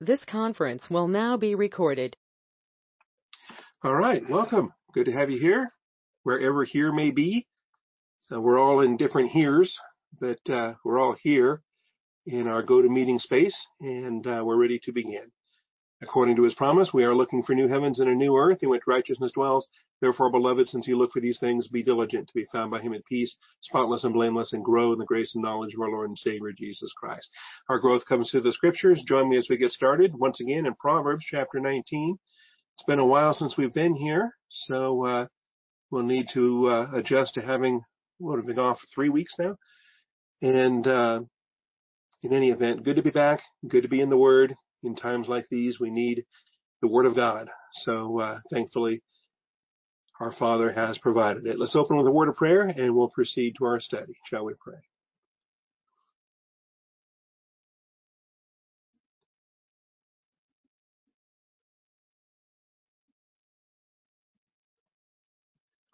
This conference will now be recorded. All right, welcome. Good to have you here, wherever here may be. So we're all in different heres, but uh, we're all here in our go-to-meeting space, and uh, we're ready to begin. According to his promise, we are looking for new heavens and a new earth in which righteousness dwells. Therefore, beloved, since you look for these things, be diligent to be found by him in peace, spotless and blameless, and grow in the grace and knowledge of our Lord and Savior Jesus Christ. Our growth comes through the scriptures. Join me as we get started once again in Proverbs chapter 19. It's been a while since we've been here, so uh, we'll need to uh, adjust to having what have been off for three weeks now. And uh, in any event, good to be back. Good to be in the Word in times like these, we need the Word of God. So uh, thankfully, our Father has provided it. Let's open with a word of prayer and we'll proceed to our study. Shall we pray?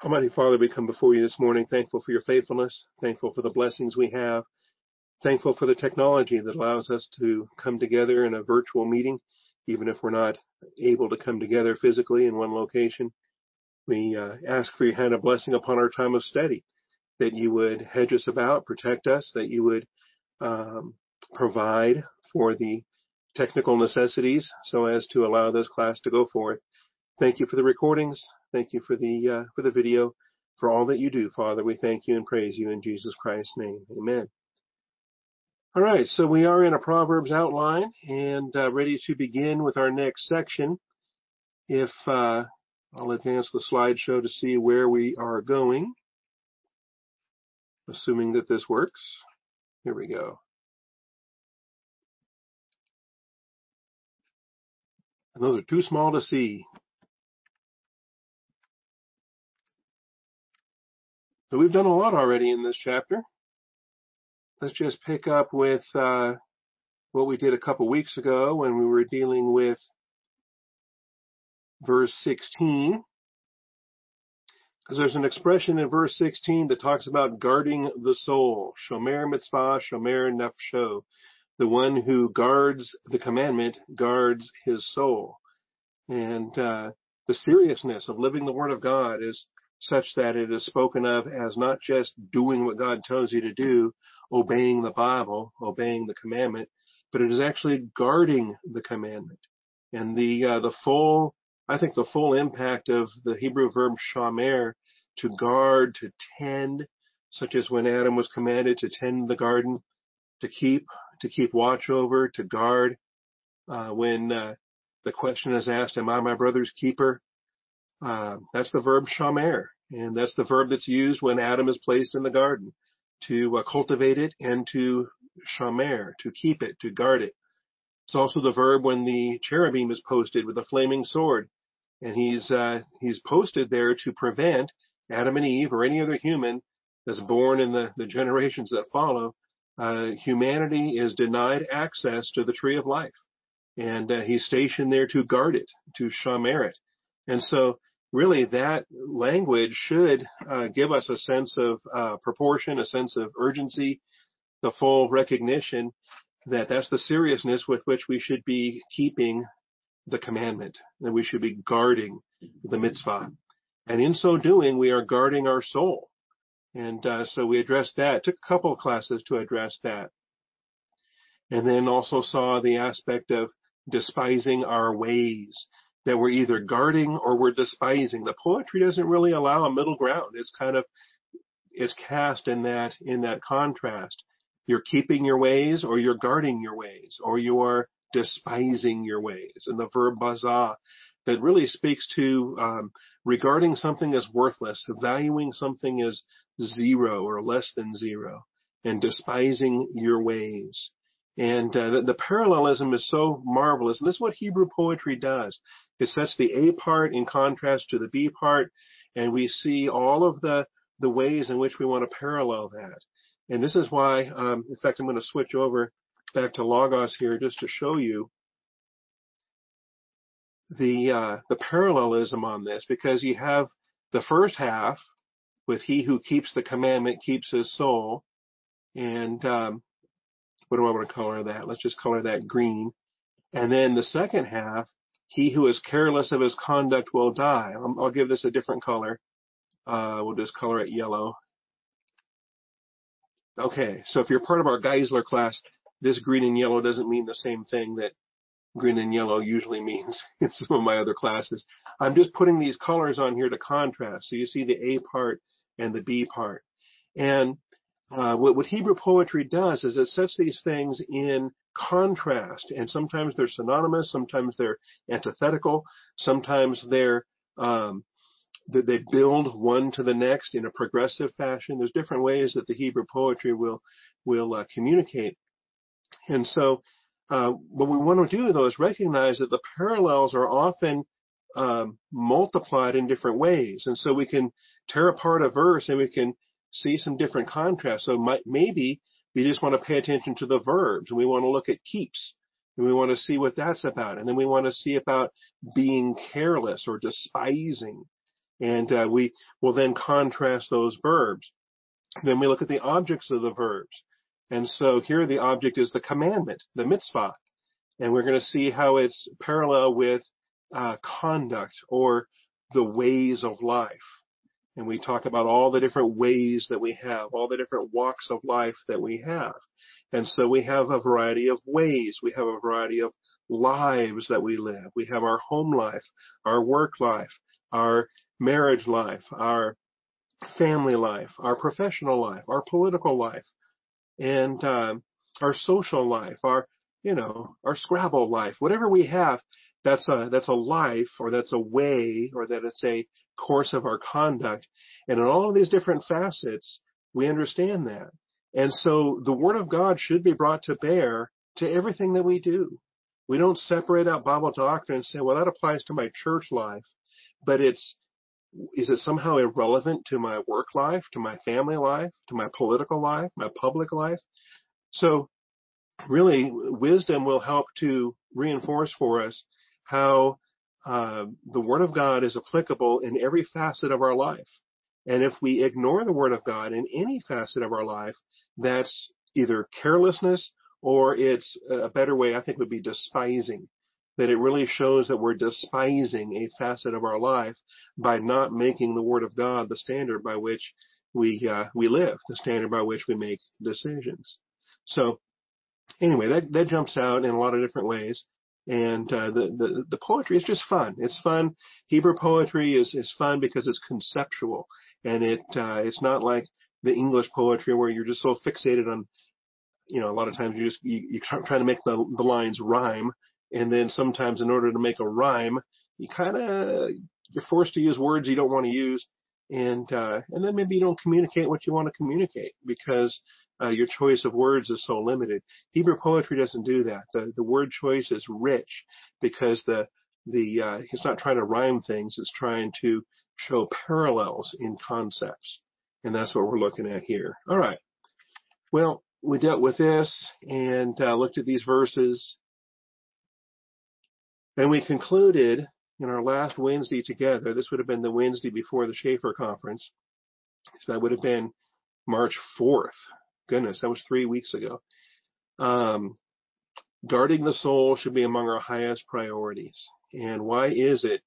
Almighty Father, we come before you this morning thankful for your faithfulness, thankful for the blessings we have, thankful for the technology that allows us to come together in a virtual meeting, even if we're not able to come together physically in one location. We uh, ask for your hand of blessing upon our time of study, that you would hedge us about, protect us, that you would um, provide for the technical necessities so as to allow this class to go forth. Thank you for the recordings. Thank you for the uh, for the video, for all that you do, Father. We thank you and praise you in Jesus Christ's name. Amen. All right, so we are in a Proverbs outline and uh, ready to begin with our next section. If uh, I'll advance the slideshow to see where we are going, assuming that this works. Here we go. And those are too small to see. So we've done a lot already in this chapter let's just pick up with uh, what we did a couple weeks ago when we were dealing with verse 16. Because there's an expression in verse 16 that talks about guarding the soul. Shomer mitzvah, shomer nafsho. The one who guards the commandment guards his soul. And uh, the seriousness of living the Word of God is such that it is spoken of as not just doing what God tells you to do, obeying the Bible, obeying the commandment, but it is actually guarding the commandment. And the uh, the full, I think the full impact of the Hebrew verb shamer, to guard, to tend, such as when Adam was commanded to tend the garden, to keep, to keep watch over, to guard. Uh, when uh, the question is asked, "Am I my brother's keeper?" Uh, that's the verb shamer, and that's the verb that's used when Adam is placed in the garden to uh, cultivate it and to shamer, to keep it, to guard it. It's also the verb when the cherubim is posted with a flaming sword, and he's uh, he's posted there to prevent Adam and Eve or any other human that's born in the, the generations that follow. Uh, humanity is denied access to the tree of life, and uh, he's stationed there to guard it, to shamer it. And so really that language should uh, give us a sense of uh, proportion, a sense of urgency, the full recognition that that's the seriousness with which we should be keeping the commandment, that we should be guarding the mitzvah. And in so doing, we are guarding our soul. And uh, so we addressed that. Took a couple of classes to address that. And then also saw the aspect of despising our ways that we're either guarding or we're despising. The poetry doesn't really allow a middle ground. It's kind of is cast in that in that contrast. You're keeping your ways or you're guarding your ways or you are despising your ways. And the verb bazah that really speaks to um, regarding something as worthless, valuing something as zero or less than zero, and despising your ways. And uh, the, the, parallelism is so marvelous. And this is what Hebrew poetry does. It sets the A part in contrast to the B part, and we see all of the, the ways in which we want to parallel that. And this is why, um, in fact, I'm going to switch over back to Logos here just to show you the uh, the parallelism on this, because you have the first half with he who keeps the commandment keeps his soul, and um, what do I want to color that? Let's just color that green. And then the second half, he who is careless of his conduct will die. I'll, I'll give this a different color. Uh, we'll just color it yellow. Okay, so if you're part of our Geisler class, this green and yellow doesn't mean the same thing that green and yellow usually means in some of my other classes. I'm just putting these colors on here to contrast. So you see the A part and the B part. And uh, what, what Hebrew poetry does is it sets these things in contrast, and sometimes they're synonymous, sometimes they're antithetical, sometimes they're um, that they build one to the next in a progressive fashion. There's different ways that the Hebrew poetry will will uh, communicate, and so uh, what we want to do though is recognize that the parallels are often um, multiplied in different ways, and so we can tear apart a verse and we can see some different contrasts. So might, maybe we just want to pay attention to the verbs, and we want to look at keeps, and we want to see what that's about, and then we want to see about being careless or despising, and uh, we will then contrast those verbs. Then we look at the objects of the verbs. And so here the object is the commandment, the mitzvah. And we're going to see how it's parallel with uh, conduct or the ways of life. And we talk about all the different ways that we have, all the different walks of life that we have. And so we have a variety of ways. We have a variety of lives that we live. We have our home life, our work life, our marriage life, our family life, our professional life, our political life, and uh, our social life, our you know our Scrabble life, whatever we have, that's a that's a life, or that's a way, or that it's a course of our conduct, and in all of these different facets, we understand that, and so the Word of God should be brought to bear to everything that we do. We don't separate out Bible doctrine and say, well, that applies to my church life, but it's is it somehow irrelevant to my work life, to my family life, to my political life, my public life? So really wisdom will help to reinforce for us how uh, the Word of God is applicable in every facet of our life. And if we ignore the Word of God in any facet of our life, that's either carelessness or it's a better way, I think, would be despising that it really shows that we're despising a facet of our life by not making the Word of God the standard by which we uh, we live, the standard by which we make decisions. So, anyway, that that jumps out in a lot of different ways, and uh, the, the the poetry is just fun. It's fun. Hebrew poetry is is fun because it's conceptual, and it uh, it's not like the English poetry where you're just so fixated on you know, a lot of times you just you, you're trying to make the the lines rhyme and then sometimes in order to make a rhyme, you kind of, you're forced to use words you don't want to use. And, uh, and then maybe you don't communicate what you want to communicate because, uh, your choice of words is so limited. Hebrew poetry doesn't do that. The, the word choice is rich because the, the, uh, it's not trying to rhyme things. It's trying to show parallels in concepts. And that's what we're looking at here. All right. Well, we dealt with this and uh, looked at these verses and we concluded in our last Wednesday together, this would have been the Wednesday before the Chafer conference. So that would have been March 4th. Goodness, that was three weeks ago. Um, guarding the soul should be among our highest priorities. And why is it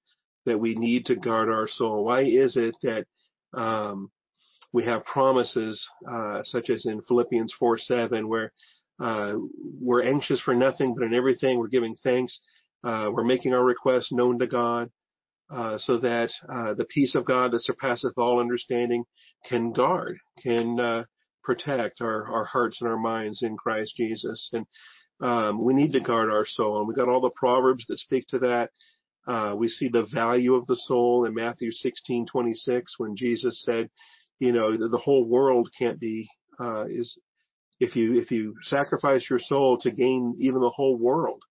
that we need to guard our soul? Why is it that um, we have promises uh, such as in Philippians 4 7, where uh, we're anxious for nothing, but in everything we're giving thanks we're making our requests known to God uh, so that uh, the peace of God that surpasseth all understanding can guard, can uh, protect our, our hearts and our minds in Christ Jesus. And um, we need to guard our soul. And we got all the proverbs that speak to that. Uh, we see the value of the soul in Matthew 16:26 when Jesus said, you know, the, the whole world can't be uh, is if you if you sacrifice your soul to gain even the whole world,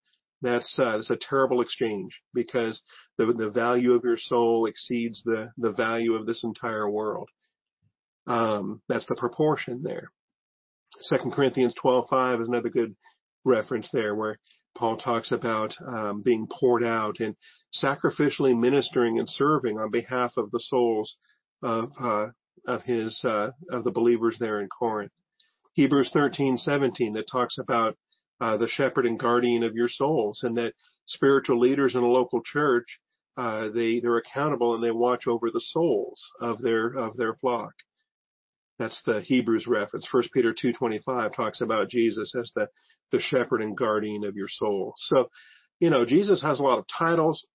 that's uh, that's a terrible exchange because the the value of your soul exceeds the the value of this entire world. Um, that's the proportion there. Second Corinthians 12:5 is another good reference there where Paul talks about um, being poured out and sacrificially ministering and serving on behalf of the souls of uh, of his uh, of the believers there in Corinth. Hebrews 13:17 that talks about uh, the shepherd and guardian of your souls, and that spiritual leaders in a local church uh, they they're accountable and they watch over the souls of their of their flock. That's the Hebrews reference. First Peter two twenty five talks about Jesus as the the shepherd and guardian of your soul. So, you know, Jesus has a lot of titles.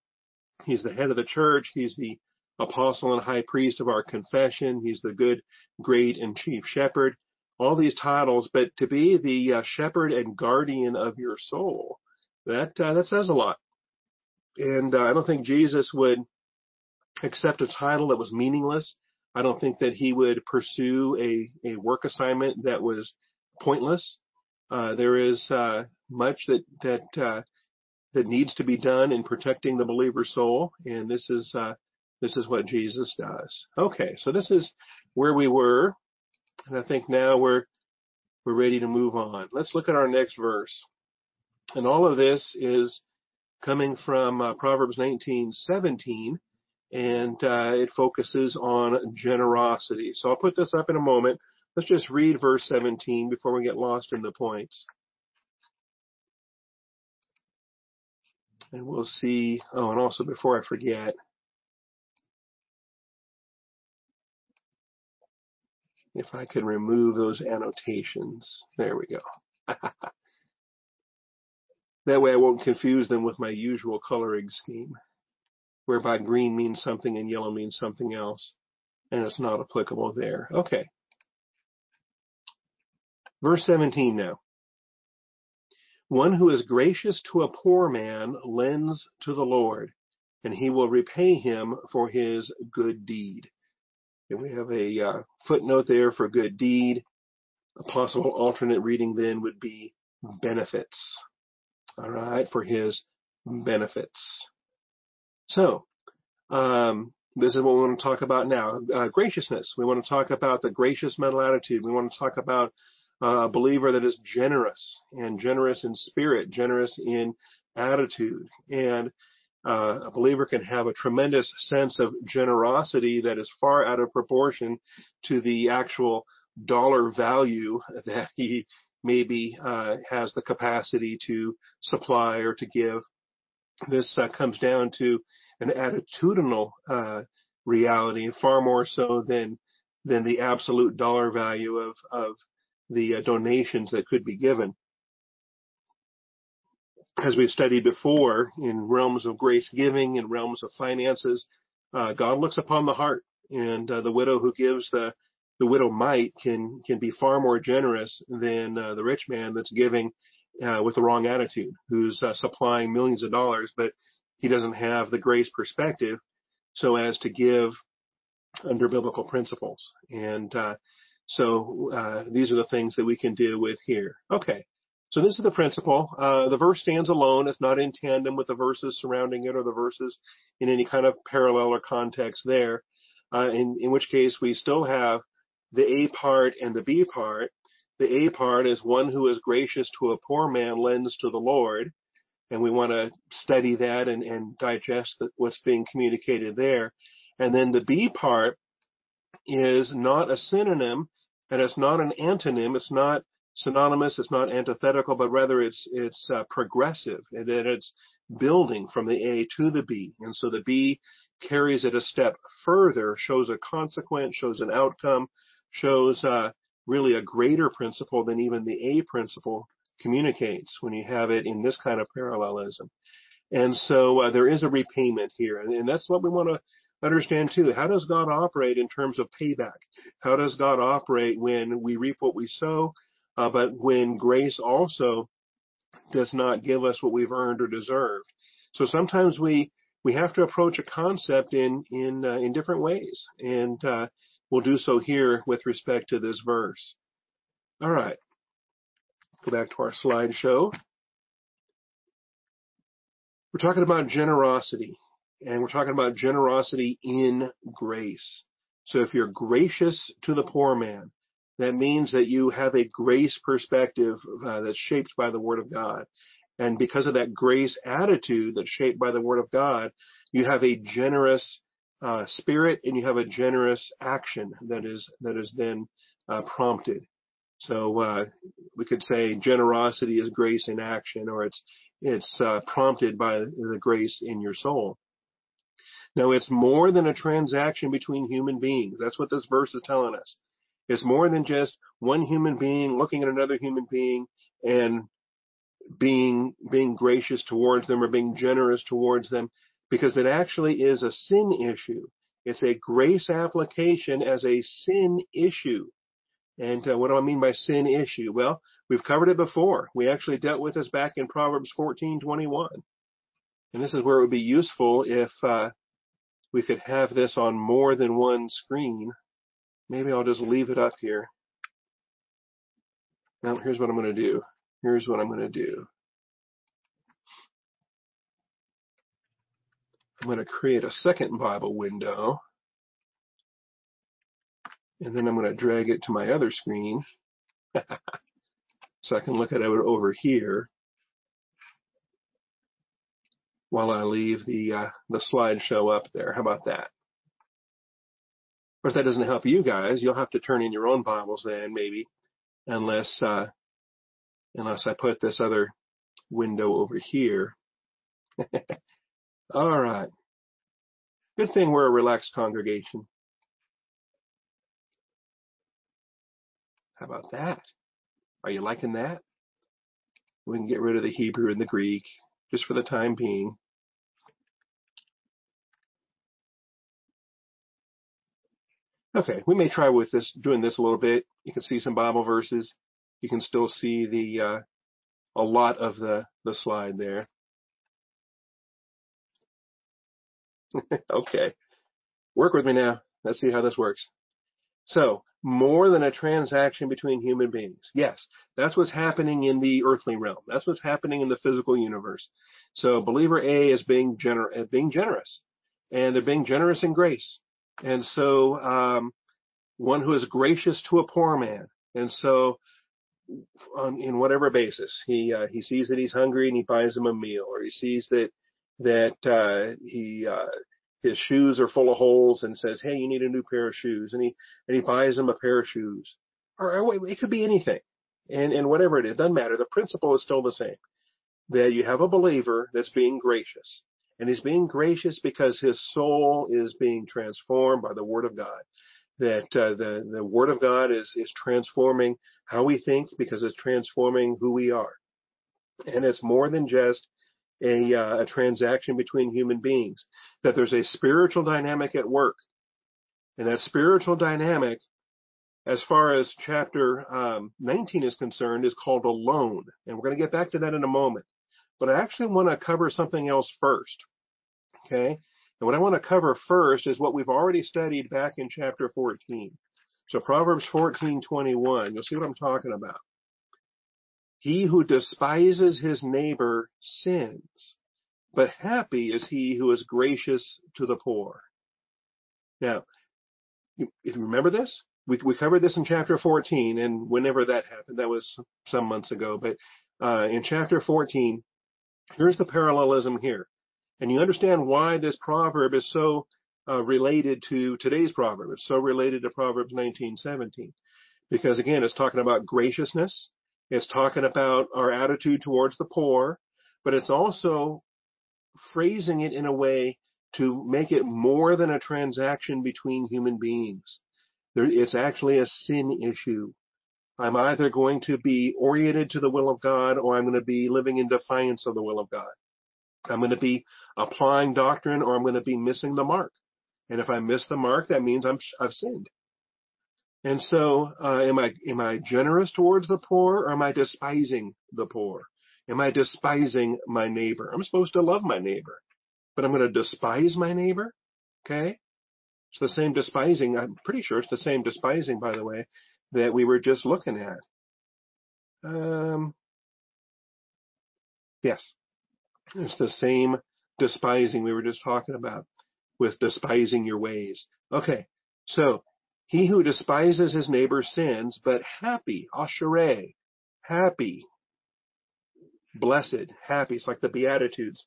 He's the head of the church. He's the apostle and high priest of our confession. He's the good, great, and chief shepherd. All these titles, but to be the uh, shepherd and guardian of your soul, that uh, that says a lot. And uh, I don't think Jesus would accept a title that was meaningless. I don't think that he would pursue a, a work assignment that was pointless. Uh, there is uh, much that that uh, that needs to be done in protecting the believer's soul, and this is this is what Jesus does. Okay, so this is where we were, and I think now we're we're ready to move on. Let's look at our next verse, and all of this is coming from uh, Proverbs 19:17, and uh, it focuses on generosity. So I'll put this up in a moment. Let's just read verse 17 before we get lost in the points. And we'll see. Oh, and also before I forget, if I could remove those annotations. There we go. That way I won't confuse them with my usual coloring scheme, whereby green means something and yellow means something else, and it's not applicable there. Okay. Verse 17 now. One who is gracious to a poor man lends to the Lord, and he will repay him for his good deed. And we have a uh, footnote there for good deed. A possible alternate reading then would be benefits all right, for his benefits. So, um, this is what we want to talk about now. Uh, graciousness. We want to talk about the gracious mental attitude. We want to talk about uh, a believer that is generous and generous in spirit, generous in attitude. And uh, a believer can have a tremendous sense of generosity that is far out of proportion to the actual dollar value that he maybe uh, has the capacity to supply or to give. This uh, comes down to an attitudinal uh, reality, far more so than than the absolute dollar value of of the uh, donations that could be given. As we've studied before, in realms of grace giving, in realms of finances, uh, God looks upon the heart, and uh, the widow who gives the the widow mite can can be far more generous than uh, the rich man that's giving uh, with the wrong attitude, who's uh, supplying millions of dollars, but he doesn't have the grace perspective so as to give under biblical principles. And uh, so uh, these are the things that we can deal with here. Okay. So this is the principle. Uh, the verse stands alone. It's not in tandem with the verses surrounding it or the verses in any kind of parallel or context there. Uh, in, in which case we still have the A part and the B part. The A part is one who is gracious to a poor man lends to the Lord. And we want to study that and, and digest the, what's being communicated there. And then the B part is not a synonym and it's not an antonym. It's not synonymous. It's not antithetical, but rather it's, it's uh, progressive and that it's building from the A to the B. And so the B carries it a step further, shows a consequence, shows an outcome, shows uh, really a greater principle than even the A principle communicates when you have it in this kind of parallelism. And so uh, there is a repayment here, and, and that's what we want to understand too. How does God operate in terms of payback? How does God operate when we reap what we sow, uh, but when grace also does not give us what we've earned or deserved? So sometimes we we have to approach a concept in in uh, in different ways, and uh, We'll do so here with respect to this verse. All right. Go back to our slideshow. We're talking about generosity, and we're talking about generosity in grace. So if you're gracious to the poor man, that means that you have a grace perspective uh, that's shaped by the Word of God. And because of that grace attitude that's shaped by the Word of God, you have a generous uh, spirit and you have a generous action that is that is then uh, prompted. So uh, we could say generosity is grace in action, or it's it's uh, prompted by the grace in your soul. Now it's more than a transaction between human beings. That's what this verse is telling us. It's more than just one human being looking at another human being and being being gracious towards them or being generous towards them because it actually is a sin issue. It's a grace application as a sin issue. And uh, what do I mean by sin issue? Well, we've covered it before. We actually dealt with this back in Proverbs 14:21. And this is where it would be useful if uh, we could have this on more than one screen. Maybe I'll just leave it up here. Now, here's what I'm going to do. Here's what I'm going to do. I'm going to create a second Bible window. And then I'm going to drag it to my other screen. so I can look at it over here while I leave the uh, the slideshow up there. How about that? Of course, that doesn't help you guys. You'll have to turn in your own Bibles then, maybe, unless uh, unless I put this other window over here. All right. Good thing we're a relaxed congregation. How about that? Are you liking that? We can get rid of the Hebrew and the Greek just for the time being. Okay, we may try with this, doing this a little bit. You can see some Bible verses. You can still see the, uh, a lot of the, the slide there. okay. Work with me now. Let's see how this works. So, more than a transaction between human beings. Yes, that's what's happening in the earthly realm. That's what's happening in the physical universe. So, believer A is being, gener- being generous, and they're being generous in grace. And so, um, one who is gracious to a poor man. And so, on, in whatever basis, he uh, he sees that he's hungry and he buys him a meal, or he sees that that uh, he uh, his shoes are full of holes and says, "Hey, you need a new pair of shoes," and he and he buys him a pair of shoes, or, or it could be anything, and and whatever it is, doesn't matter. The principle is still the same. That you have a believer that's being gracious, and he's being gracious because his soul is being transformed by the Word of God. That uh, the the Word of God is is transforming how we think because it's transforming who we are, and it's more than just a, uh, a transaction between human beings, that there's a spiritual dynamic at work. And that spiritual dynamic, as far as chapter um, 19 is concerned, is called a loan. And we're going to get back to that in a moment. But I actually want to cover something else first. Okay? And what I want to cover first is what we've already studied back in chapter 14. So Proverbs 14:21, you'll see what I'm talking about. He who despises his neighbor sins, but happy is he who is gracious to the poor. Now, if you remember this, we, we covered this in chapter 14, and whenever that happened, that was some months ago, but uh, in chapter 14, here's the parallelism here. And you understand why this proverb is so uh, related to today's proverb. It's so related to Proverbs 19:17, because again, it's talking about graciousness, it's talking about our attitude towards the poor, but it's also phrasing it in a way to make it more than a transaction between human beings. There, it's actually a sin issue. I'm either going to be oriented to the will of God or I'm going to be living in defiance of the will of God. I'm going to be applying doctrine or I'm going to be missing the mark. And if I miss the mark, that means I'm, I've sinned. And so, uh, am I am I generous towards the poor, or am I despising the poor? Am I despising my neighbor? I'm supposed to love my neighbor, but I'm going to despise my neighbor. Okay, it's the same despising. I'm pretty sure it's the same despising, by the way, that we were just looking at. Um, yes, it's the same despising we were just talking about with despising your ways. Okay, so he who despises his neighbor sins, but happy, ashereh, happy, blessed, happy. It's like the Beatitudes.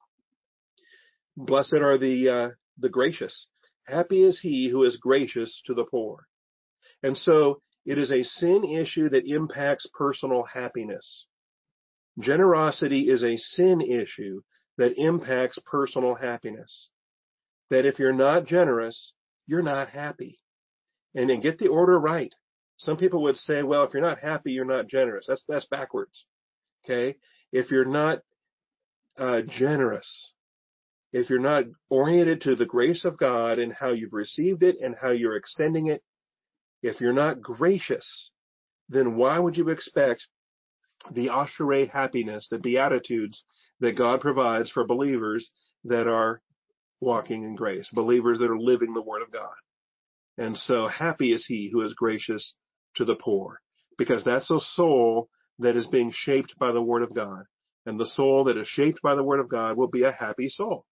Blessed are the, uh, the gracious. Happy is he who is gracious to the poor. And so It is a sin issue that impacts personal happiness. Generosity is a sin issue that impacts personal happiness. That if you're not generous, you're not happy. And then get the order right. Some people would say, well, if you're not happy, you're not generous. That's, that's backwards. Okay. If you're not uh, generous, if you're not oriented to the grace of God and how you've received it and how you're extending it, if you're not gracious, then why would you expect the Ashrei happiness, the beatitudes that God provides for believers that are walking in grace, believers that are living the Word of God? And so happy is he who is gracious to the poor, because that's a soul that is being shaped by the Word of God. And the soul that is shaped by the Word of God will be a happy soul.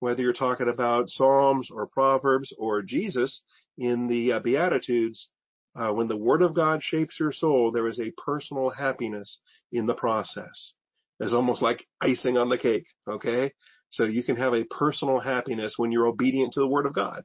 Whether you're talking about Psalms or Proverbs or Jesus in the uh, Beatitudes, uh, when the Word of God shapes your soul, there is a personal happiness in the process. It's almost like icing on the cake, okay? So you can have a personal happiness when you're obedient to the Word of God.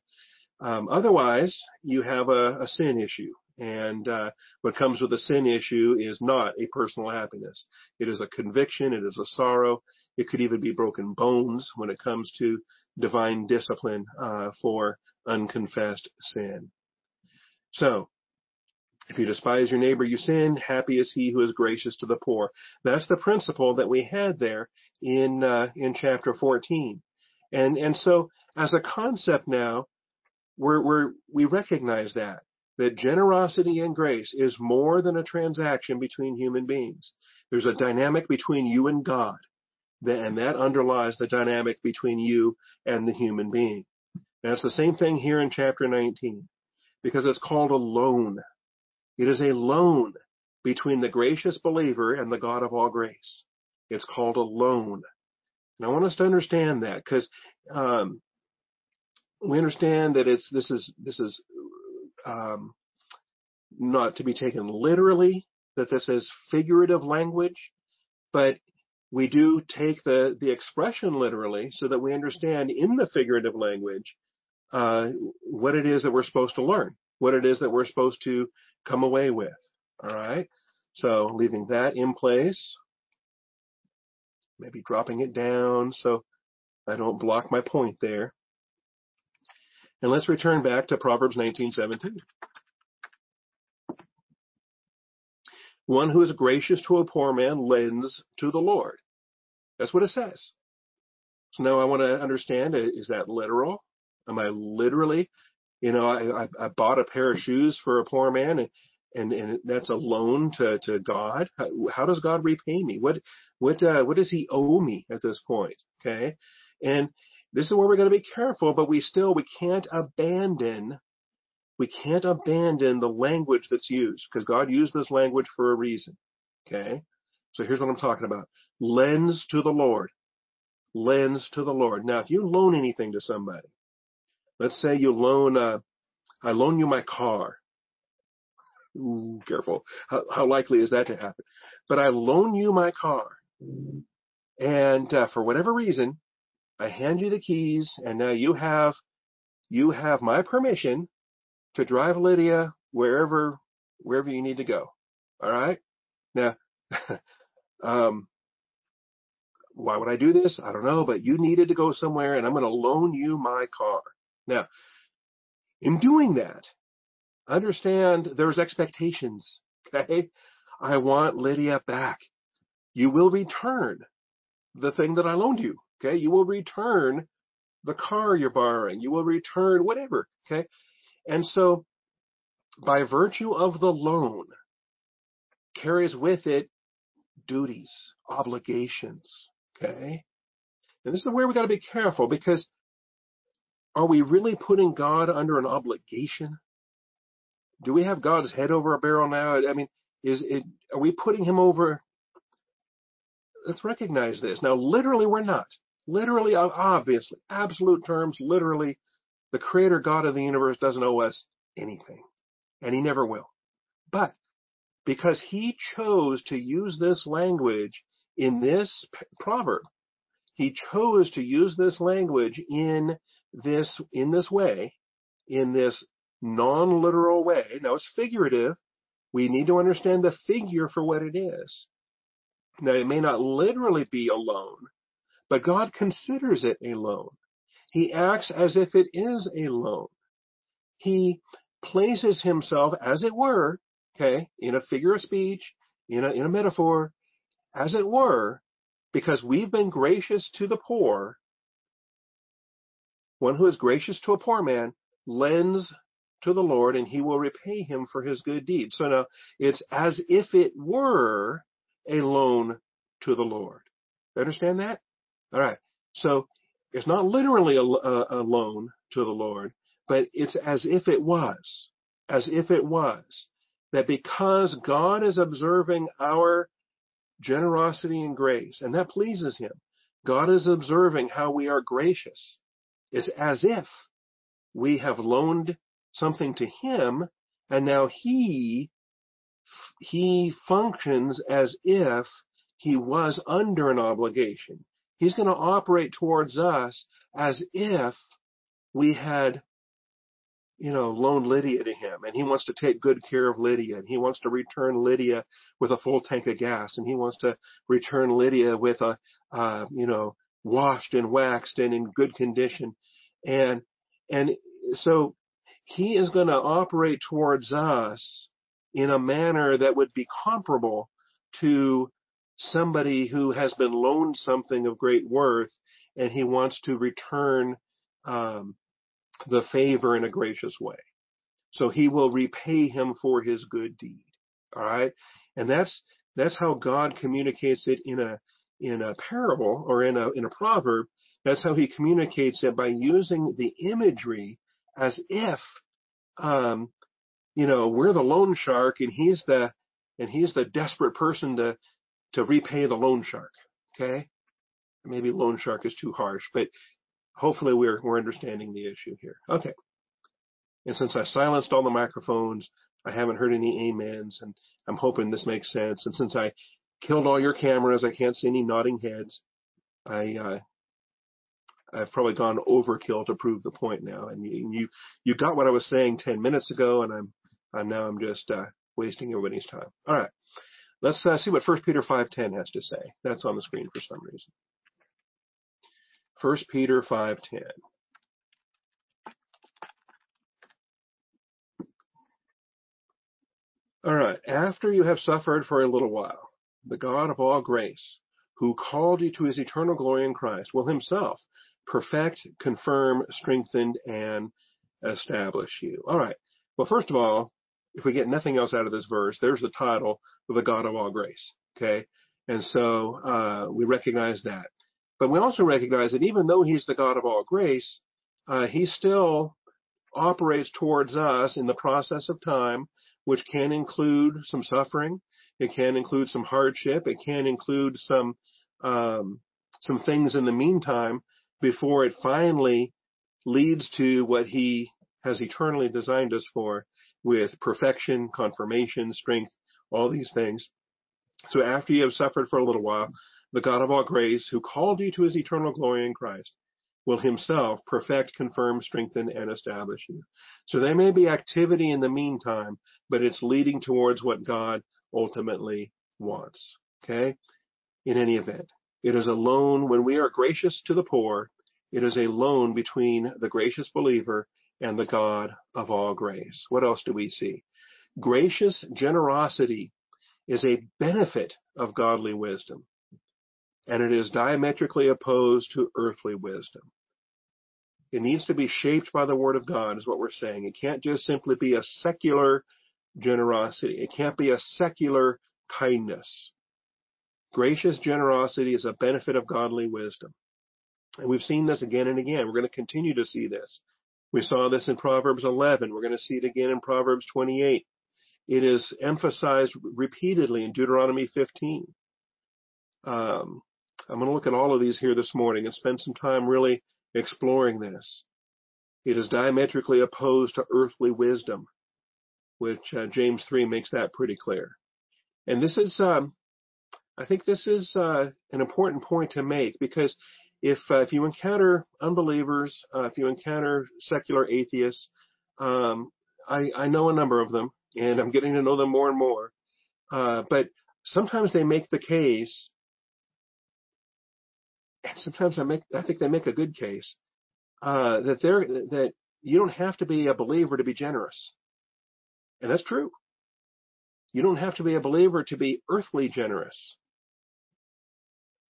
Um, otherwise, you have a, a sin issue. And uh, what comes with a sin issue is not a personal happiness. It is a conviction. It is a sorrow. It could even be broken bones when it comes to divine discipline uh, for unconfessed sin. So, if you despise your neighbor, you sin. Happy is he who is gracious to the poor. That's the principle that we had there in uh, in chapter 14. And and so as a concept now, we're, we're we recognize that that generosity and grace is more than a transaction between human beings. There's a dynamic between you and God, and that underlies the dynamic between you and the human being. And it's the same thing here in chapter 19, because it's called a loan. It is a loan between the gracious believer and the God of all grace. It's called a loan. And I want us to understand that because um, we understand that it's this is this is um, not to be taken literally, that this is figurative language, but we do take the, the expression literally so that we understand in the figurative language uh, what it is that we're supposed to learn, what it is that we're supposed to come away with. All right. So leaving that in place, maybe dropping it down so I don't block my point there. And let's return back to Proverbs 19:17. One who is gracious to a poor man lends to the Lord. That's what it says. So now I want to understand, is that literal? Am I literally, you know, I, I bought a pair of shoes for a poor man and, and, and that's a loan to, to God. How, how does God repay me? What, what, uh, what does he owe me at this point? Okay. And this is where we're going to be careful, but we still, we can't abandon we can't abandon the language that's used because God used this language for a reason. Okay. So here's what I'm talking about. Lends to the Lord. Lends to the Lord. Now, if you loan anything to somebody, let's say you loan, uh, I loan you my car. Ooh, careful. How, how likely is that to happen? But I loan you my car. And uh, for whatever reason, I hand you the keys and now you have, you have my permission to drive Lydia wherever wherever you need to go. All right. Now, um, why would I do this? I don't know, but you needed to go somewhere, and I'm going to loan you my car. Now, in doing that, understand there's expectations. Okay, I want Lydia back. You will return the thing that I loaned you. Okay, you will return the car you're borrowing. You will return whatever. Okay, and so, by virtue of the loan, carries with it duties, obligations. Okay? And this is where we got to be careful because are we really putting God under an obligation? Do we have God's head over a barrel now? I mean, is it, are we putting him over? Let's recognize this. Now, literally, we're not. Literally, obviously, absolute terms, literally, the creator God of the universe doesn't owe us anything, and he never will. But because he chose to use this language in this proverb, he chose to use this language in this in this way, in this non-literal way. Now it's figurative, we need to understand the figure for what it is. Now, it may not literally be a loan, but God considers it a loan. He acts as if it is a loan. He places himself, as it were, okay, in a figure of speech, in a, in a metaphor, as it were, because we've been gracious to the poor, one who is gracious to a poor man lends to the Lord and he will repay him for his good deeds. So now it's as if it were a loan to the Lord. Understand that? All right. So it's not literally a, a, a loan to the Lord, but it's as if it was, as if it was that because God is observing our generosity and grace, and that pleases him, God is observing how we are gracious. It's as if we have loaned something to him and now he he functions as if he was under an obligation. He's going to operate towards us as if we had, you know, loaned Lydia to him and he wants to take good care of Lydia and he wants to return Lydia with a full tank of gas and he wants to return Lydia with a, uh, you know, washed and waxed and in good condition. And, and so he is going to operate towards us in a manner that would be comparable to somebody who has been loaned something of great worth and he wants to return um, the favor in a gracious way. So he will repay him for his good deed. All right, and that's that's how God communicates it in a in a parable or in a in a proverb. That's how he communicates it by using the imagery as if um, you know we're the loan shark and he's the and he's the desperate person to to repay the loan shark. Okay? Maybe loan shark is too harsh, but hopefully we're, we're understanding the issue here. Okay. And since I silenced all the microphones, I haven't heard any amens, and I'm hoping this makes sense. And since I killed all your cameras, I can't see any nodding heads. I, uh, I've probably gone overkill to prove the point now. And you, you, you got what I was saying 10 minutes ago, and I'm, I'm now I'm just, uh, wasting everybody's time. All right. Let's uh, see what 1 Peter 5.10 has to say. That's on the screen for some reason. 1 Peter 5.10. All right. After you have suffered for a little while, the God of all grace, who called you to his eternal glory in Christ, will himself perfect, confirm, strengthen, and establish you. All right. Well, first of all, if we get nothing else out of this verse, there's the title of the God of all grace. Okay. And so, uh, we recognize that. But we also recognize that even though he's the God of all grace, uh, he still operates towards us in the process of time, which can include some suffering. It can include some hardship. It can include some, um, some things in the meantime before it finally leads to what he has eternally designed us for, with perfection, confirmation, strength, all these things. So after you have suffered for a little while, the God of all grace, who called you to his eternal glory in Christ, will himself perfect, confirm, strengthen, and establish you. So there may be activity in the meantime, but it's leading towards what God ultimately wants. Okay? In any event, it is a loan when we are gracious to the poor. It is a loan between the gracious believer and the God of all grace. What else do we see? Gracious generosity is a benefit of godly wisdom, and it is diametrically opposed to earthly wisdom. It needs to be shaped by the Word of God, is what we're saying. It can't just simply be a secular generosity. It can't be a secular kindness. Gracious generosity is a benefit of godly wisdom. And we've seen this again and again. We're going to continue to see this. We saw this in Proverbs 11. We're going to see it again in Proverbs 28. It is emphasized repeatedly in Deuteronomy 15. Um, I'm going to look at all of these here this morning and spend some time really exploring this. It is diametrically opposed to earthly wisdom, which uh, James 3 makes that pretty clear. And this is, um, I think this is uh, an important point to make because if uh, if you encounter unbelievers, uh, if you encounter secular atheists, um, I, I know a number of them, and I'm getting to know them more and more. Uh, but sometimes they make the case, and sometimes I make, I think they make a good case, uh, that they're, that you don't have to be a believer to be generous. And that's true. You don't have to be a believer to be earthly generous.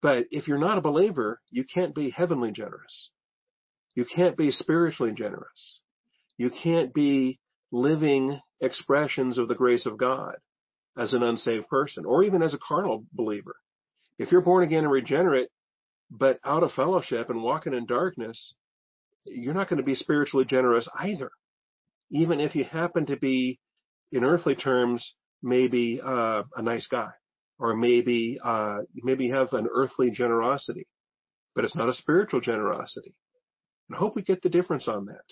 But if you're not a believer, you can't be heavenly generous. You can't be spiritually generous. You can't be living expressions of the grace of God as an unsaved person or even as a carnal believer. If you're born again and regenerate, but out of fellowship and walking in darkness, you're not going to be spiritually generous either. Even if you happen to be, in earthly terms, maybe uh, a nice guy, or maybe uh, maybe have an earthly generosity, but it's not a spiritual generosity. I hope we get the difference on that.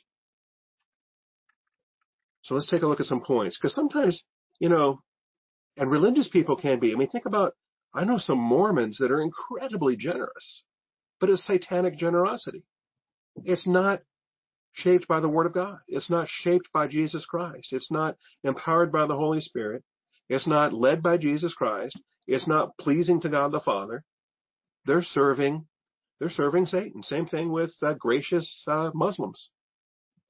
So let's take a look at some points, because sometimes, you know, and religious people can be. I mean, think about, I know some Mormons that are incredibly generous, but it's satanic generosity. It's not shaped by the Word of God. It's not shaped by Jesus Christ. It's not empowered by the Holy Spirit. It's not led by Jesus Christ. It's not pleasing to God the Father. They're serving, they're serving Satan. Same thing with uh, gracious uh, Muslims,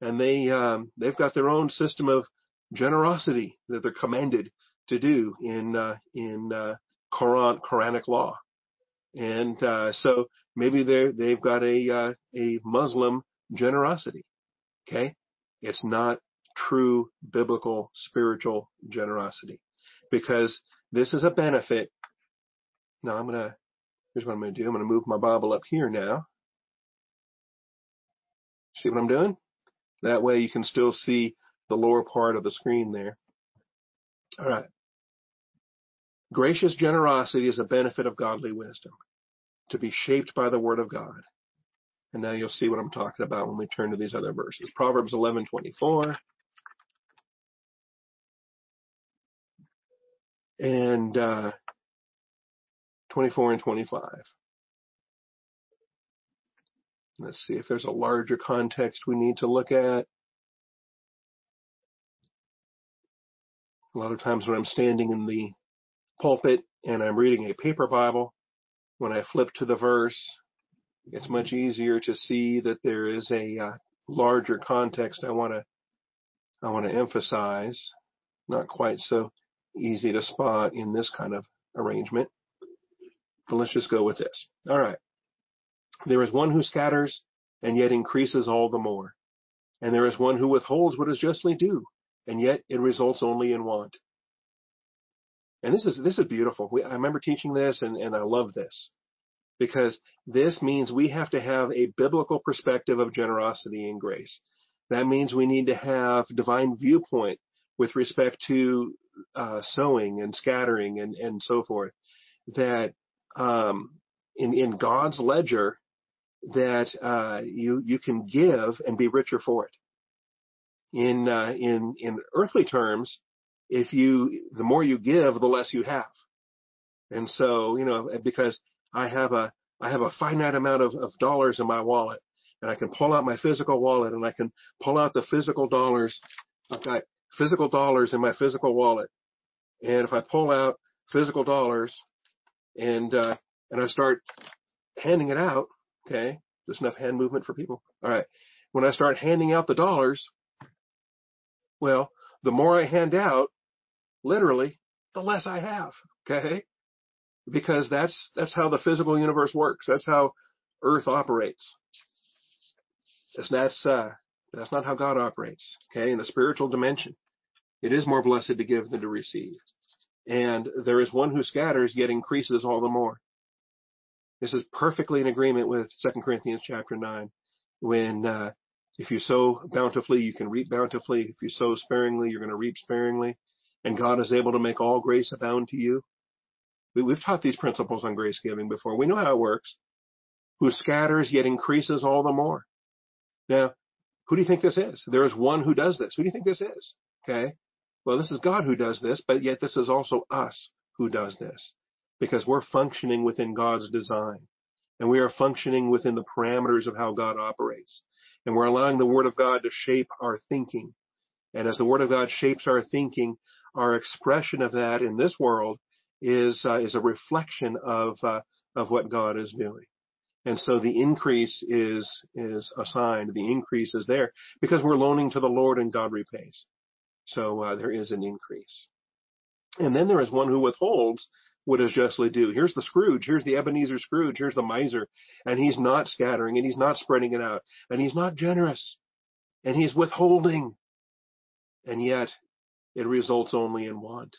and they um, they've got their own system of generosity that they're commanded to do in uh, in uh, Quran Quranic law, and uh, so maybe they they've got a uh, a Muslim generosity. Okay, it's not true biblical spiritual generosity because this is a benefit. Now I'm gonna here's what I'm gonna do. I'm gonna move my Bible up here now. See what I'm doing? That way you can still see the lower part of the screen there. All right. Gracious generosity is a benefit of godly wisdom, to be shaped by the Word of God. And now you'll see what I'm talking about when we turn to these other verses. Proverbs 11:24 and uh, 24 and 25. Let's see if there's a larger context we need to look at. A lot of times when I'm standing in the pulpit and I'm reading a paper Bible, when I flip to the verse, it's much easier to see that there is a uh, larger context I want to I want to emphasize. Not quite so easy to spot in this kind of arrangement. But let's just go with this. All right. There is one who scatters and yet increases all the more. And there is one who withholds what is justly due, and yet it results only in want. And this is this is beautiful. We, I remember teaching this, and, and I love this because this means we have to have a biblical perspective of generosity and grace. That means we need to have divine viewpoint with respect to uh, sowing and scattering and, and so forth. That um, in in God's ledger, that uh, you you can give and be richer for it. In uh, in in earthly terms, if you, the more you give, the less you have. And so, you know, because I have a, I have a finite amount of, of dollars in my wallet and I can pull out my physical wallet and I can pull out the physical dollars. I've got physical dollars in my physical wallet. And if I pull out physical dollars and, uh, and I start handing it out, okay, there's enough hand movement for people. All right. When I start handing out the dollars, well, the more I hand out, literally, the less I have. Okay? Because that's, that's how the physical universe works. That's how earth operates. That's, that's, uh, that's not how God operates. Okay? In the spiritual dimension, it is more blessed to give than to receive. And there is one who scatters yet increases all the more. This is perfectly in agreement with 2 Corinthians chapter 9 when, uh, if you sow bountifully, you can reap bountifully. If you sow sparingly, you're going to reap sparingly and God is able to make all grace abound to you. We, have taught these principles on grace giving before. We know how it works. Who scatters yet increases all the more. Now, who do you think this is? There is one who does this. Who do you think this is? Okay. Well, this is God who does this, but yet this is also us who does this because we're functioning within God's design and we are functioning within the parameters of how God operates and we're allowing the Word of God to shape our thinking. And as the Word of God shapes our thinking, our expression of that in this world is uh, is a reflection of uh, of what God is doing. And so the increase is is assigned. The increase is there because we're loaning to the Lord and God repays. So uh, there is an increase. And then there is one who withholds what is justly due. Here's the Scrooge. Here's the Ebenezer Scrooge. Here's the miser. And he's not scattering and he's not spreading it out. And he's not generous. And he's withholding. And yet it results only in want.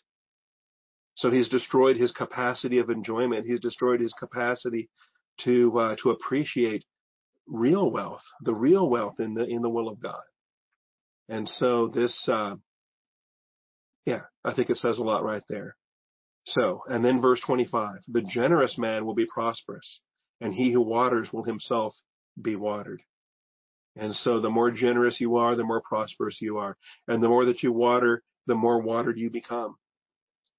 So he's destroyed his capacity of enjoyment. He's destroyed his capacity to uh, to appreciate real wealth, the real wealth in the in the will of God. And so this, uh, yeah, I think it says a lot right there. So, and then verse 25, the generous man will be prosperous, and he who waters will himself be watered. And so the more generous you are, the more prosperous you are. And the more that you water, the more watered you become.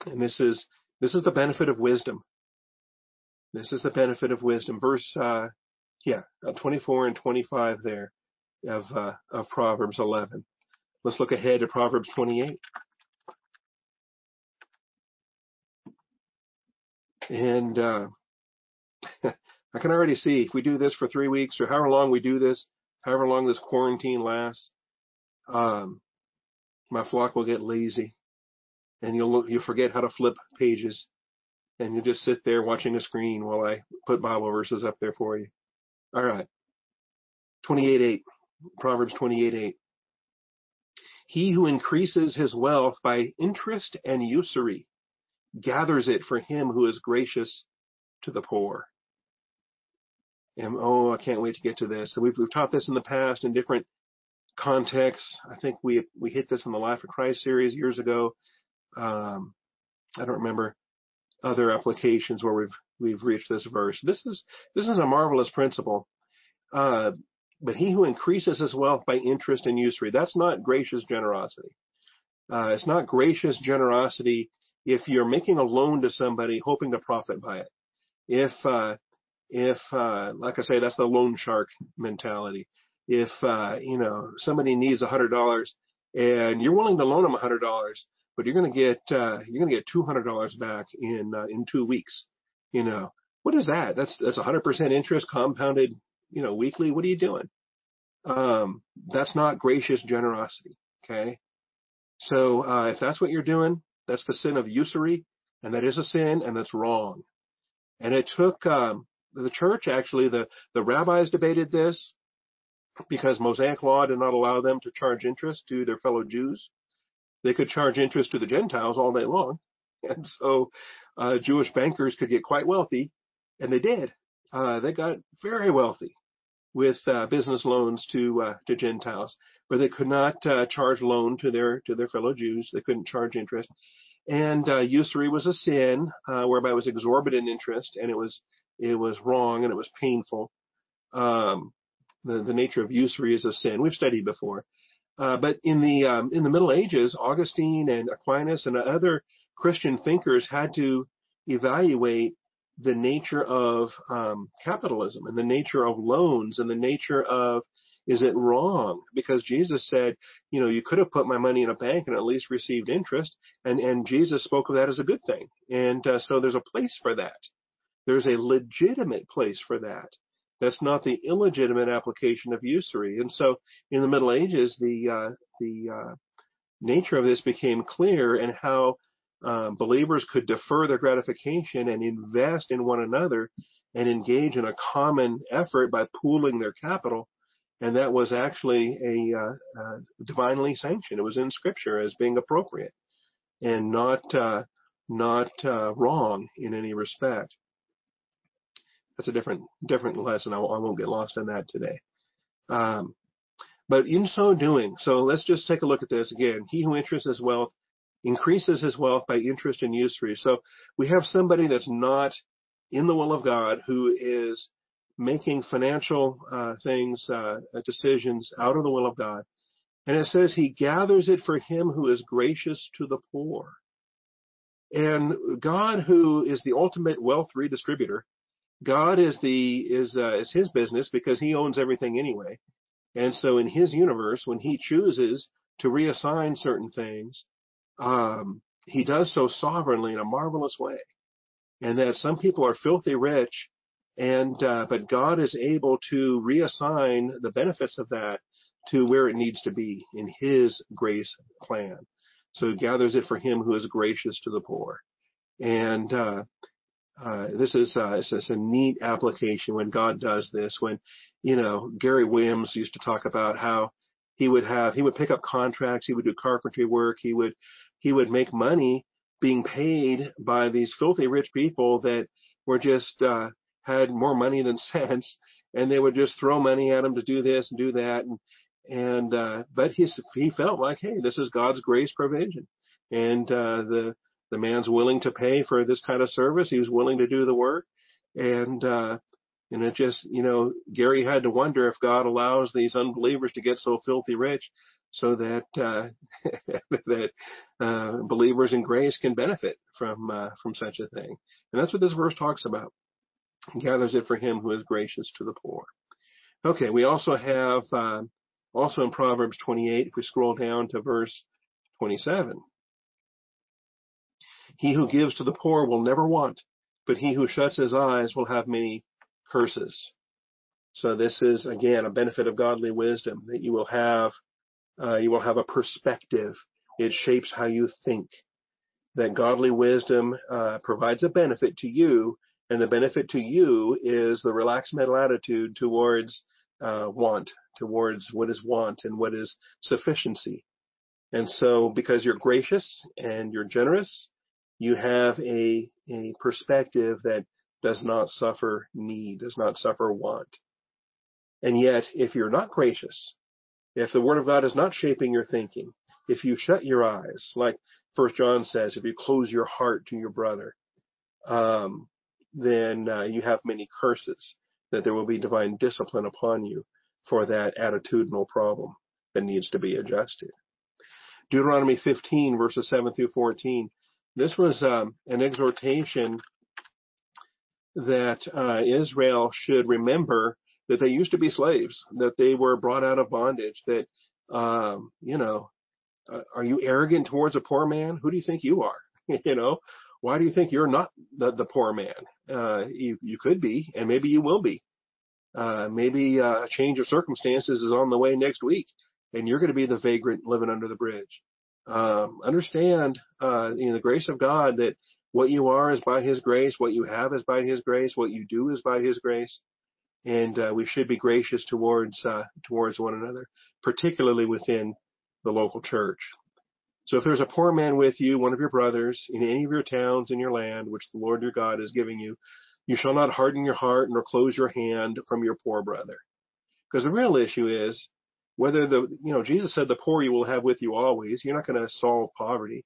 And this is, this is the benefit of wisdom. This is the benefit of wisdom. Verse, uh, yeah, uh, 24 and 25 there of, uh, of Proverbs 11. Let's look ahead to Proverbs 28. And, uh, I can already see if we do this for three weeks or however long we do this, however long this quarantine lasts, um, my flock will get lazy and you'll, you'll forget how to flip pages and you'll just sit there watching a screen while I put Bible verses up there for you. All right. 28:8. Proverbs 28:8. He who increases his wealth by interest and usury gathers it for him who is gracious to the poor. And oh, I can't wait to get to this. So we've, we've taught this in the past in different contexts. I think we we hit this in the Life of Christ series years ago. Um, I don't remember other applications where we've we've reached this verse. This is this is a marvelous principle. Uh, but he who increases his wealth by interest and usury, that's not gracious generosity. Uh, it's not gracious generosity if you're making a loan to somebody hoping to profit by it. If uh, if uh, like I say, that's the loan shark mentality. If uh, you know somebody needs a hundred dollars and you're willing to loan them a hundred dollars, but you're going to get uh, you're going to get two hundred dollars back in uh, in two weeks. You know what is that? That's that's hundred percent interest compounded. You know weekly. What are you doing? Um, that's not gracious generosity. Okay. So uh, if that's what you're doing, that's the sin of usury, and that is a sin, and that's wrong. And it took um, the church actually the the rabbis debated this because Mosaic law did not allow them to charge interest to their fellow Jews they could charge interest to the Gentiles all day long. And so uh, Jewish bankers could get quite wealthy, and they did. Uh, they got very wealthy with uh, business loans to uh, to Gentiles, but they could not uh, charge loan to their to their fellow Jews. They couldn't charge interest, and uh, usury was a sin, whereby it was exorbitant interest, and it was it was wrong and it was painful. Um, the the nature of usury is a sin. We've studied before. Uh, but in the um, in the Middle Ages, Augustine and Aquinas and other Christian thinkers had to evaluate the nature of um, capitalism and the nature of loans and the nature of is it wrong? Because Jesus said, you know, you could have put my money in a bank and at least received interest, and and Jesus spoke of that as a good thing, and uh, so there's a place for that. There's a legitimate place for that. That's not the illegitimate application of usury. And so in the Middle Ages, the, uh, the, uh, nature of this became clear and how um, believers could defer their gratification and invest in one another and engage in a common effort by pooling their capital. And that was actually a uh, uh, divinely sanctioned. It was in Scripture as being appropriate and not uh, not uh, wrong in any respect that's a different different lesson. I, I won't get lost in that today. Um, but in so doing, so let's just take a look at this again. He who interests his wealth increases his wealth by interest and usury. So we have somebody that's not in the will of God who is making financial uh, things, uh, decisions out of the will of God. And it says he gathers it for him who is gracious to the poor. And God, who is the ultimate wealth redistributor, God is the is uh, is His business because He owns everything anyway, and so in His universe, when He chooses to reassign certain things, um, he does so sovereignly in a marvelous way. And that some people are filthy rich and, uh, but God is able to reassign the benefits of that to where it needs to be in his grace plan. So he gathers it for him who is gracious to the poor. And, uh, uh, this is, uh, it's, it's a neat application when God does this. When, you know, Gary Williams used to talk about how he would have, he would pick up contracts, he would do carpentry work, he would, he would make money being paid by these filthy rich people that were just, uh, had more money than sense and they would just throw money at him to do this and do that. And, and, uh, but he, he felt like, hey, this is God's grace provision. And, uh, the, the man's willing to pay for this kind of service. He was willing to do the work. And, uh, and it just, you know, Gary had to wonder if God allows these unbelievers to get so filthy rich so that, uh, that, uh, believers in grace can benefit from, uh, from such a thing. And that's what this verse talks about. He gathers it for him who is gracious to the poor. Okay. We also have, uh, also in Proverbs 28, if we scroll down to verse 27, he who gives to the poor will never want, but he who shuts his eyes will have many curses. So this is again a benefit of godly wisdom that you will have, uh, you will have a perspective. It shapes how you think. That godly wisdom uh, provides a benefit to you, and the benefit to you is the relaxed mental attitude towards uh, want, towards what is want and what is sufficiency. And so, because you're gracious and you're generous, you have a, a perspective that does not suffer need, does not suffer want. And yet, if you're not gracious, if the Word of God is not shaping your thinking, if you shut your eyes, like First John says, if you close your heart to your brother, um, then uh, you have many curses. That there will be divine discipline upon you for that attitudinal problem that needs to be adjusted. Deuteronomy 15 verses 7 through 14 this was um, an exhortation that uh, Israel should remember that they used to be slaves, that they were brought out of bondage, that, um, you know, uh, are you arrogant towards a poor man? Who do you think you are? you know, why do you think you're not the, the poor man? Uh, you, you could be, and maybe you will be. Uh, maybe uh, a change of circumstances is on the way next week, and you're going to be the vagrant living under the bridge um, understand, uh, in the grace of God that what you are is by His grace, what you have is by His grace, what you do is by His grace, and uh, we should be gracious towards uh, towards one another, particularly within the local church. So if there's a poor man with you, one of your brothers, in any of your towns in your land, which the Lord your God is giving you, you shall not harden your heart nor close your hand from your poor brother. Because the real issue is whether the, you know, Jesus said the poor you will have with you always. You're not going to solve poverty.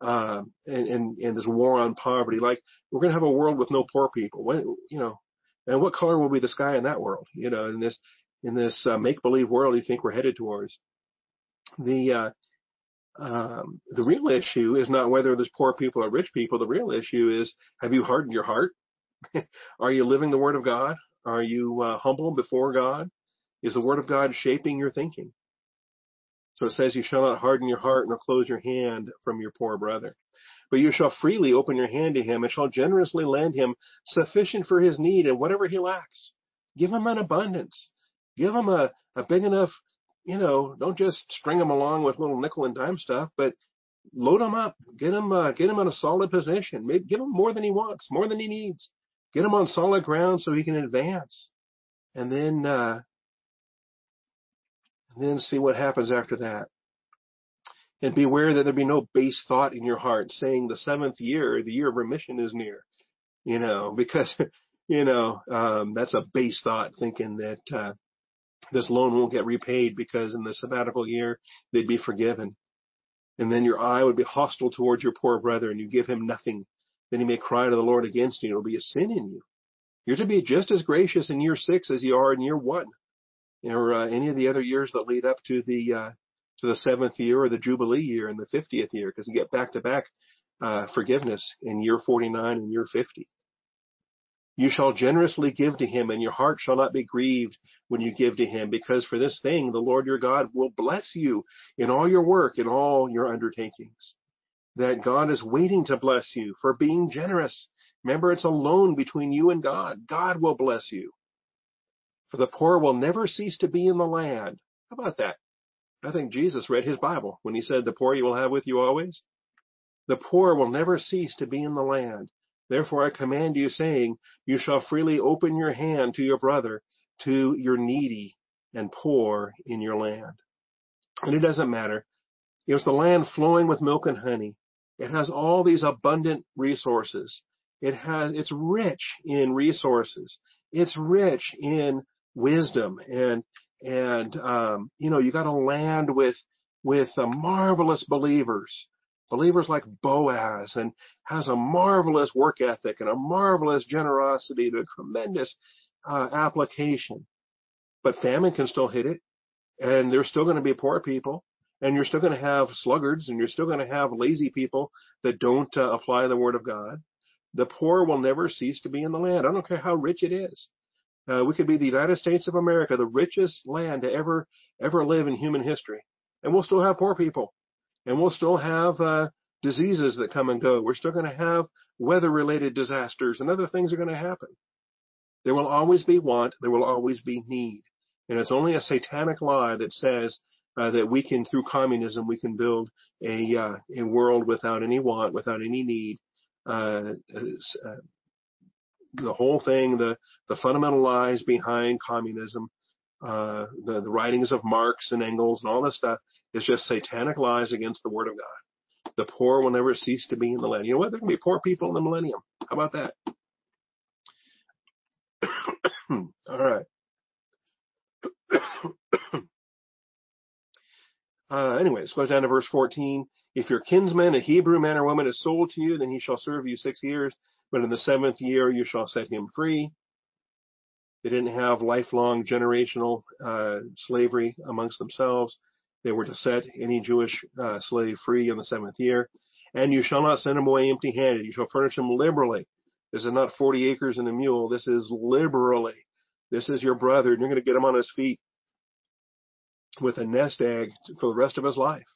Uh, and, and, and this war on poverty. Like we're going to have a world with no poor people. When, you know, and what color will be the sky in that world? You know, in this, in this uh, make believe world you think we're headed towards. The, uh, um, the real issue is not whether there's poor people or rich people. The real issue is, have you hardened your heart? Are you living the word of God? Are you uh, humble before God? Is the word of God shaping your thinking? So it says, you shall not harden your heart nor close your hand from your poor brother. But you shall freely open your hand to him and shall generously lend him sufficient for his need and whatever he lacks. Give him an abundance. Give him a, a big enough, you know, don't just string him along with little nickel and dime stuff, but load him up. Get him, uh, get him in a solid position. Maybe give him more than he wants, more than he needs. Get him on solid ground so he can advance. And then, uh, and then see what happens after that. And beware that there be no base thought in your heart saying the seventh year, the year of remission is near. You know, because, you know, um, that's a base thought thinking that, uh, this loan won't get repaid because in the sabbatical year they'd be forgiven. And then your eye would be hostile towards your poor brother and you give him nothing. Then he may cry to the Lord against you. It'll be a sin in you. You're to be just as gracious in year six as you are in year one or uh, any of the other years that lead up to the uh, to the seventh year or the jubilee year and the fiftieth year, because you get back to back forgiveness in year 49 and year 50. You shall generously give to him, and your heart shall not be grieved when you give to him, because for this thing the Lord your God will bless you in all your work, in all your undertakings. that God is waiting to bless you for being generous. Remember, it's a loan between you and God. God will bless you. For the poor will never cease to be in the land. How about that? I think Jesus read his Bible when he said, the poor you will have with you always. The poor will never cease to be in the land. Therefore I command you saying, you shall freely open your hand to your brother, to your needy and poor in your land. And it doesn't matter. It's the land flowing with milk and honey. It has all these abundant resources. It has, it's rich in resources. It's rich in wisdom and, and, um, you know, you got to land with, with uh, marvelous believers, believers like Boaz and has a marvelous work ethic and a marvelous generosity and a tremendous, uh, application. But famine can still hit it and there's still going to be poor people and you're still going to have sluggards and you're still going to have lazy people that don't uh, apply the word of God. The poor will never cease to be in the land. I don't care how rich it is. Uh, we could be the United States of America, the richest land to ever, ever live in human history. And we'll still have poor people. And we'll still have, uh, diseases that come and go. We're still going to have weather related disasters and other things are going to happen. There will always be want. There will always be need. And it's only a satanic lie that says uh, that we can, through communism, we can build a uh, a world without any want, without any need. The whole thing, the the fundamental lies behind communism, uh, the the writings of Marx and Engels and all this stuff is just satanic lies against the Word of God. The poor will never cease to be in the land. You know what? There can be poor people in the millennium. How about that? all right. Uh, anyways, goes down to verse 14. If your kinsman, a Hebrew man or woman, is sold to you, then he shall serve you six years, but in the seventh year you shall set him free. They didn't have lifelong generational uh, slavery amongst themselves. They were to set any Jewish uh, slave free in the seventh year. And you shall not send him away empty handed. You shall furnish him liberally. This is not 40 acres and a mule. This is liberally. This is your brother, and you're going to get him on his feet with a nest egg for the rest of his life.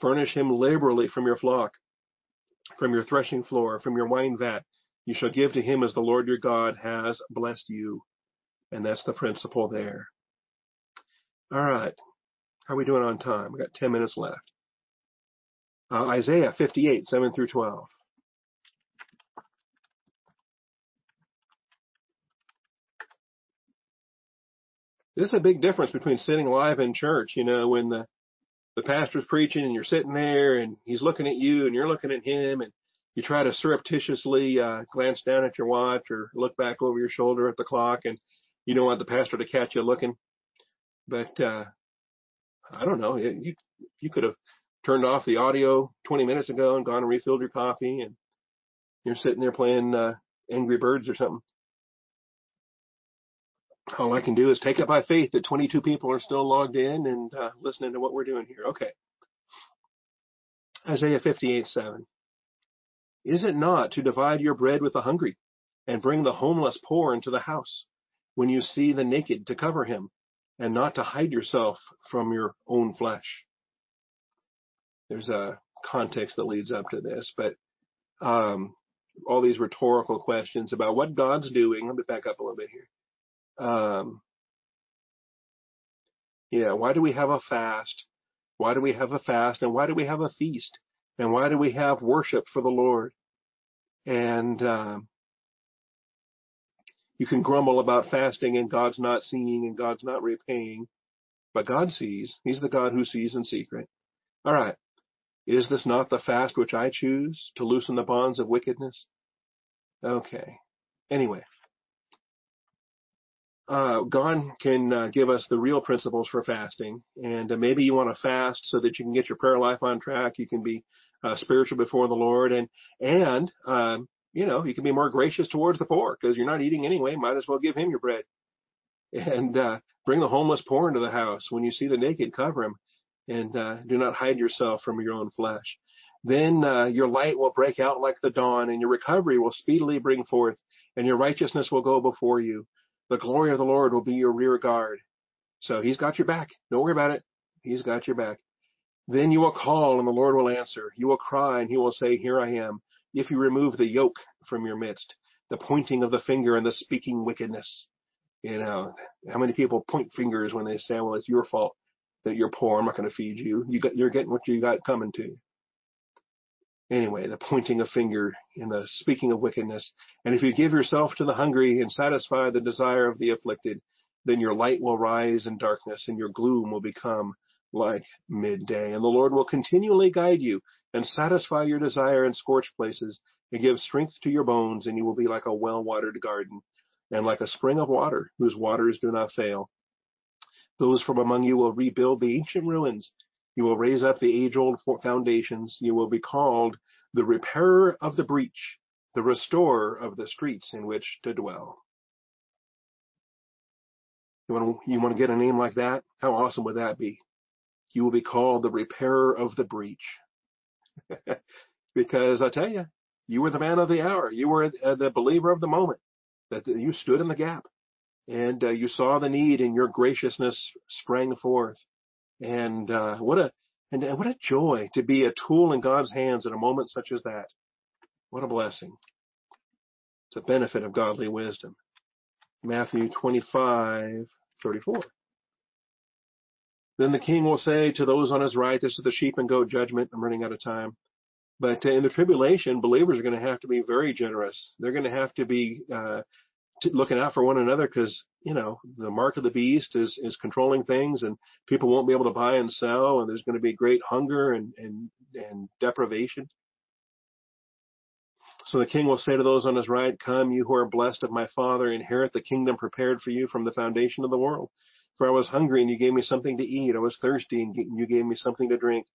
Furnish him liberally from your flock, from your threshing floor, from your wine vat. You shall give to him as the Lord your God has blessed you. And that's the principle there. All right. How are we doing on time? We got 10 minutes left. Uh, Isaiah 58, 7 through 12. This is a big difference between sitting live in church, you know, when the the pastor's preaching and you're sitting there and he's looking at you and you're looking at him and you try to surreptitiously uh, glance down at your watch or look back over your shoulder at the clock and you don't want the pastor to catch you looking. But uh I don't know, you you could have turned off the audio 20 minutes ago and gone and refilled your coffee and you're sitting there playing uh Angry Birds or something all I can do is take it by faith that 22 people are still logged in and uh, listening to what we're doing here. Okay. Isaiah 58, 7. Is it not to divide your bread with the hungry and bring the homeless poor into the house when you see the naked to cover him and not to hide yourself from your own flesh? There's a context that leads up to this, but um, all these rhetorical questions about what God's doing. Let me back up a little bit here um, yeah, why do we have a fast? Why do we have a fast? And why do we have a feast? And why do we have worship for the Lord? And um, you can grumble about fasting and God's not seeing and God's not repaying, but God sees. He's the God who sees in secret. All right. Is this not the fast which I choose to loosen the bonds of wickedness? Okay. Anyway, uh, God can uh, give us the real principles for fasting. And uh, maybe you want to fast so that you can get your prayer life on track. You can be uh, spiritual before the Lord, and and um, you know you can be more gracious towards the poor because you're not eating anyway. Might as well give him your bread, and uh, bring the homeless poor into the house. When you see the naked, cover him, and uh, do not hide yourself from your own flesh. Then uh, your light will break out like the dawn, and your recovery will speedily bring forth, and your righteousness will go before you the glory of the Lord will be your rear guard. So he's got your back. Don't worry about it. He's got your back. Then you will call and the Lord will answer. You will cry and he will say, Here I am. If you remove the yoke from your midst, the pointing of the finger and the speaking wickedness. You know, how many people point fingers when they say, well, it's your fault that you're poor. I'm not going to feed you. You got, you're getting what you got coming to you. Anyway, the pointing of finger and the speaking of wickedness. And if you give yourself to the hungry and satisfy the desire of the afflicted, then your light will rise in darkness and your gloom will become like midday. And the Lord will continually guide you and satisfy your desire in scorched places and give strength to your bones and you will be like a well-watered garden and like a spring of water whose waters do not fail. Those from among you will rebuild the ancient ruins. You will raise up the age-old foundations. You will be called the repairer of the breach, the restorer of the streets in which to dwell. You want to, you want to get a name like that? How awesome would that be? You will be called the repairer of the breach. because I tell you, you were the man of the hour. You were the believer of the moment that you stood in the gap and uh, you saw the need and your graciousness sprang forth. And uh, what a and, and what a joy to be a tool in God's hands at a moment such as that. What a blessing. It's a benefit of godly wisdom. Matthew 25, 34. Then the king will say to those on his right, this is the sheep and goat judgment. I'm running out of time. But in the tribulation, believers are going to have to be very generous. They're going to have to be uh, looking out for one another because you know the mark of the beast is is controlling things, and people won't be able to buy and sell, and there's going to be great hunger and and and deprivation. So the king will say to those on his right, Come, you who are blessed of my father, inherit the kingdom prepared for you from the foundation of the world. For I was hungry and you gave me something to eat. I was thirsty and you gave me something to drink.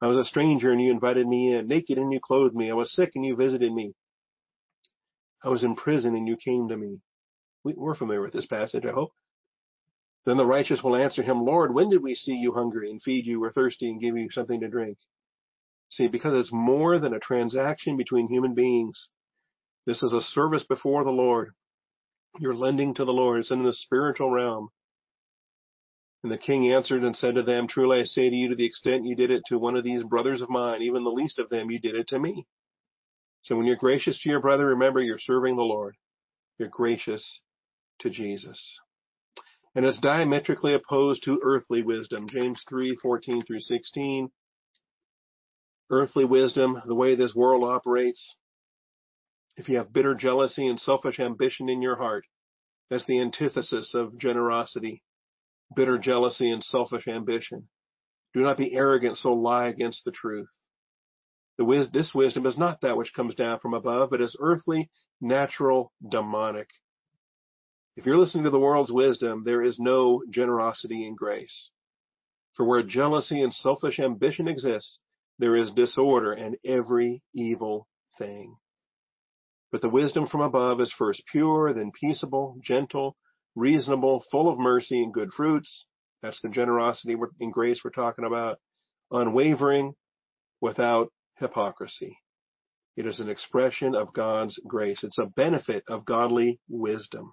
I was a stranger and you invited me in, naked and you clothed me. I was sick and you visited me. I was in prison and you came to me. We're familiar with this passage, I hope. Then the righteous will answer him, Lord, when did we see you hungry and feed you or thirsty and give you something to drink? See, because it's more than a transaction between human beings. This is a service before the Lord. You're lending to the Lord. It's in the spiritual realm. And the king answered and said to them, Truly I say to you, to the extent you did it to one of these brothers of mine, even the least of them, you did it to me. So when you're gracious to your brother, remember you're serving the Lord. You're gracious to Jesus. And it's diametrically opposed to earthly wisdom. James 3, 14 through 16. Earthly wisdom, the way this world operates. If you have bitter jealousy and selfish ambition in your heart, that's the antithesis of generosity bitter jealousy, and selfish ambition. Do not be arrogant, so lie against the truth. The wis- this wisdom is not that which comes down from above, but is earthly, natural, demonic. If you're listening to the world's wisdom, there is no generosity and grace. For where jealousy and selfish ambition exists, there is disorder and every evil thing. But the wisdom from above is first pure, then peaceable, gentle, reasonable, full of mercy and good fruits. That's the generosity and grace we're talking about. Unwavering, without hypocrisy. It is an expression of God's grace. It's a benefit of godly wisdom.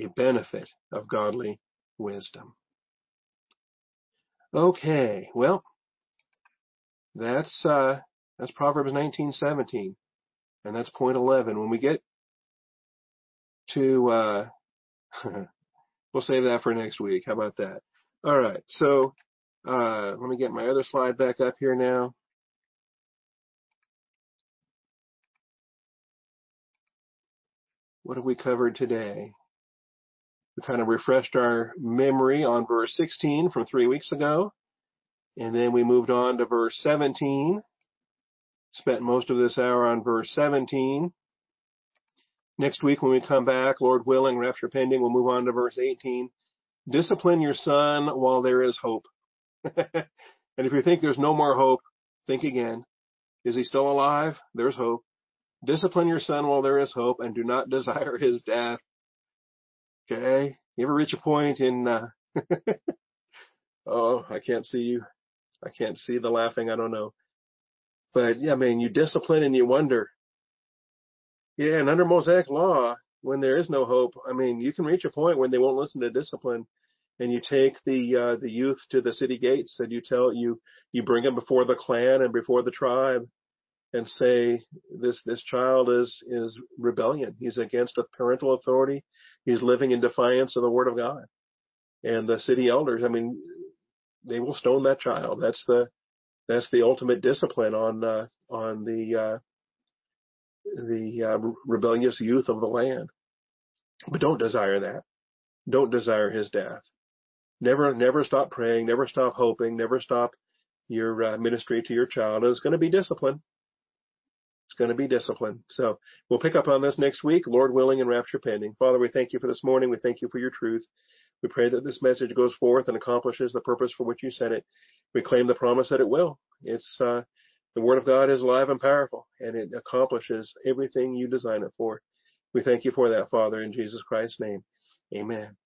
A benefit of godly wisdom. Okay, well, that's uh, that's Proverbs 19:17, and that's point 11. When we get to uh, we'll save that for next week. How about that? All right. So uh, let me get my other slide back up here now. What have we covered today? Kind of refreshed our memory on verse 16 from three weeks ago. And then we moved on to verse 17. Spent most of this hour on verse 17. Next week, when we come back, Lord willing, rapture pending, we'll move on to verse 18. Discipline your son while there is hope. and if you think there's no more hope, think again. Is he still alive? There's hope. Discipline your son while there is hope and do not desire his death. Okay? You ever reach a point in, uh, oh, I can't see you. I can't see the laughing. I don't know. But yeah, I mean, you discipline and you wonder, yeah, and under Mosaic law, when there is no hope, I mean, you can reach a point when they won't listen to discipline and you take the uh, the youth to the city gates and you tell you you bring them before the clan and before the tribe and say this this child is is rebellion. He's against a parental authority. He's living in defiance of the word of god. And the city elders i mean they will stone that child. That's the that's the ultimate discipline on uh, on the uh, the uh, rebellious youth of the land. But don't desire that. Don't desire his death. Never never stop praying. Never stop hoping. Never stop your uh, ministry to your child. It's going to be discipline it's going to be discipline. So we'll pick up on this next week, Lord willing and rapture pending. Father, we thank you for this morning. We thank you for your truth. We pray that this message goes forth and accomplishes the purpose for which you sent it. We claim the promise that it will. It's, uh, the word of God is alive and powerful and it accomplishes everything you design it for. We thank you for that, Father, in Jesus Christ's name. Amen.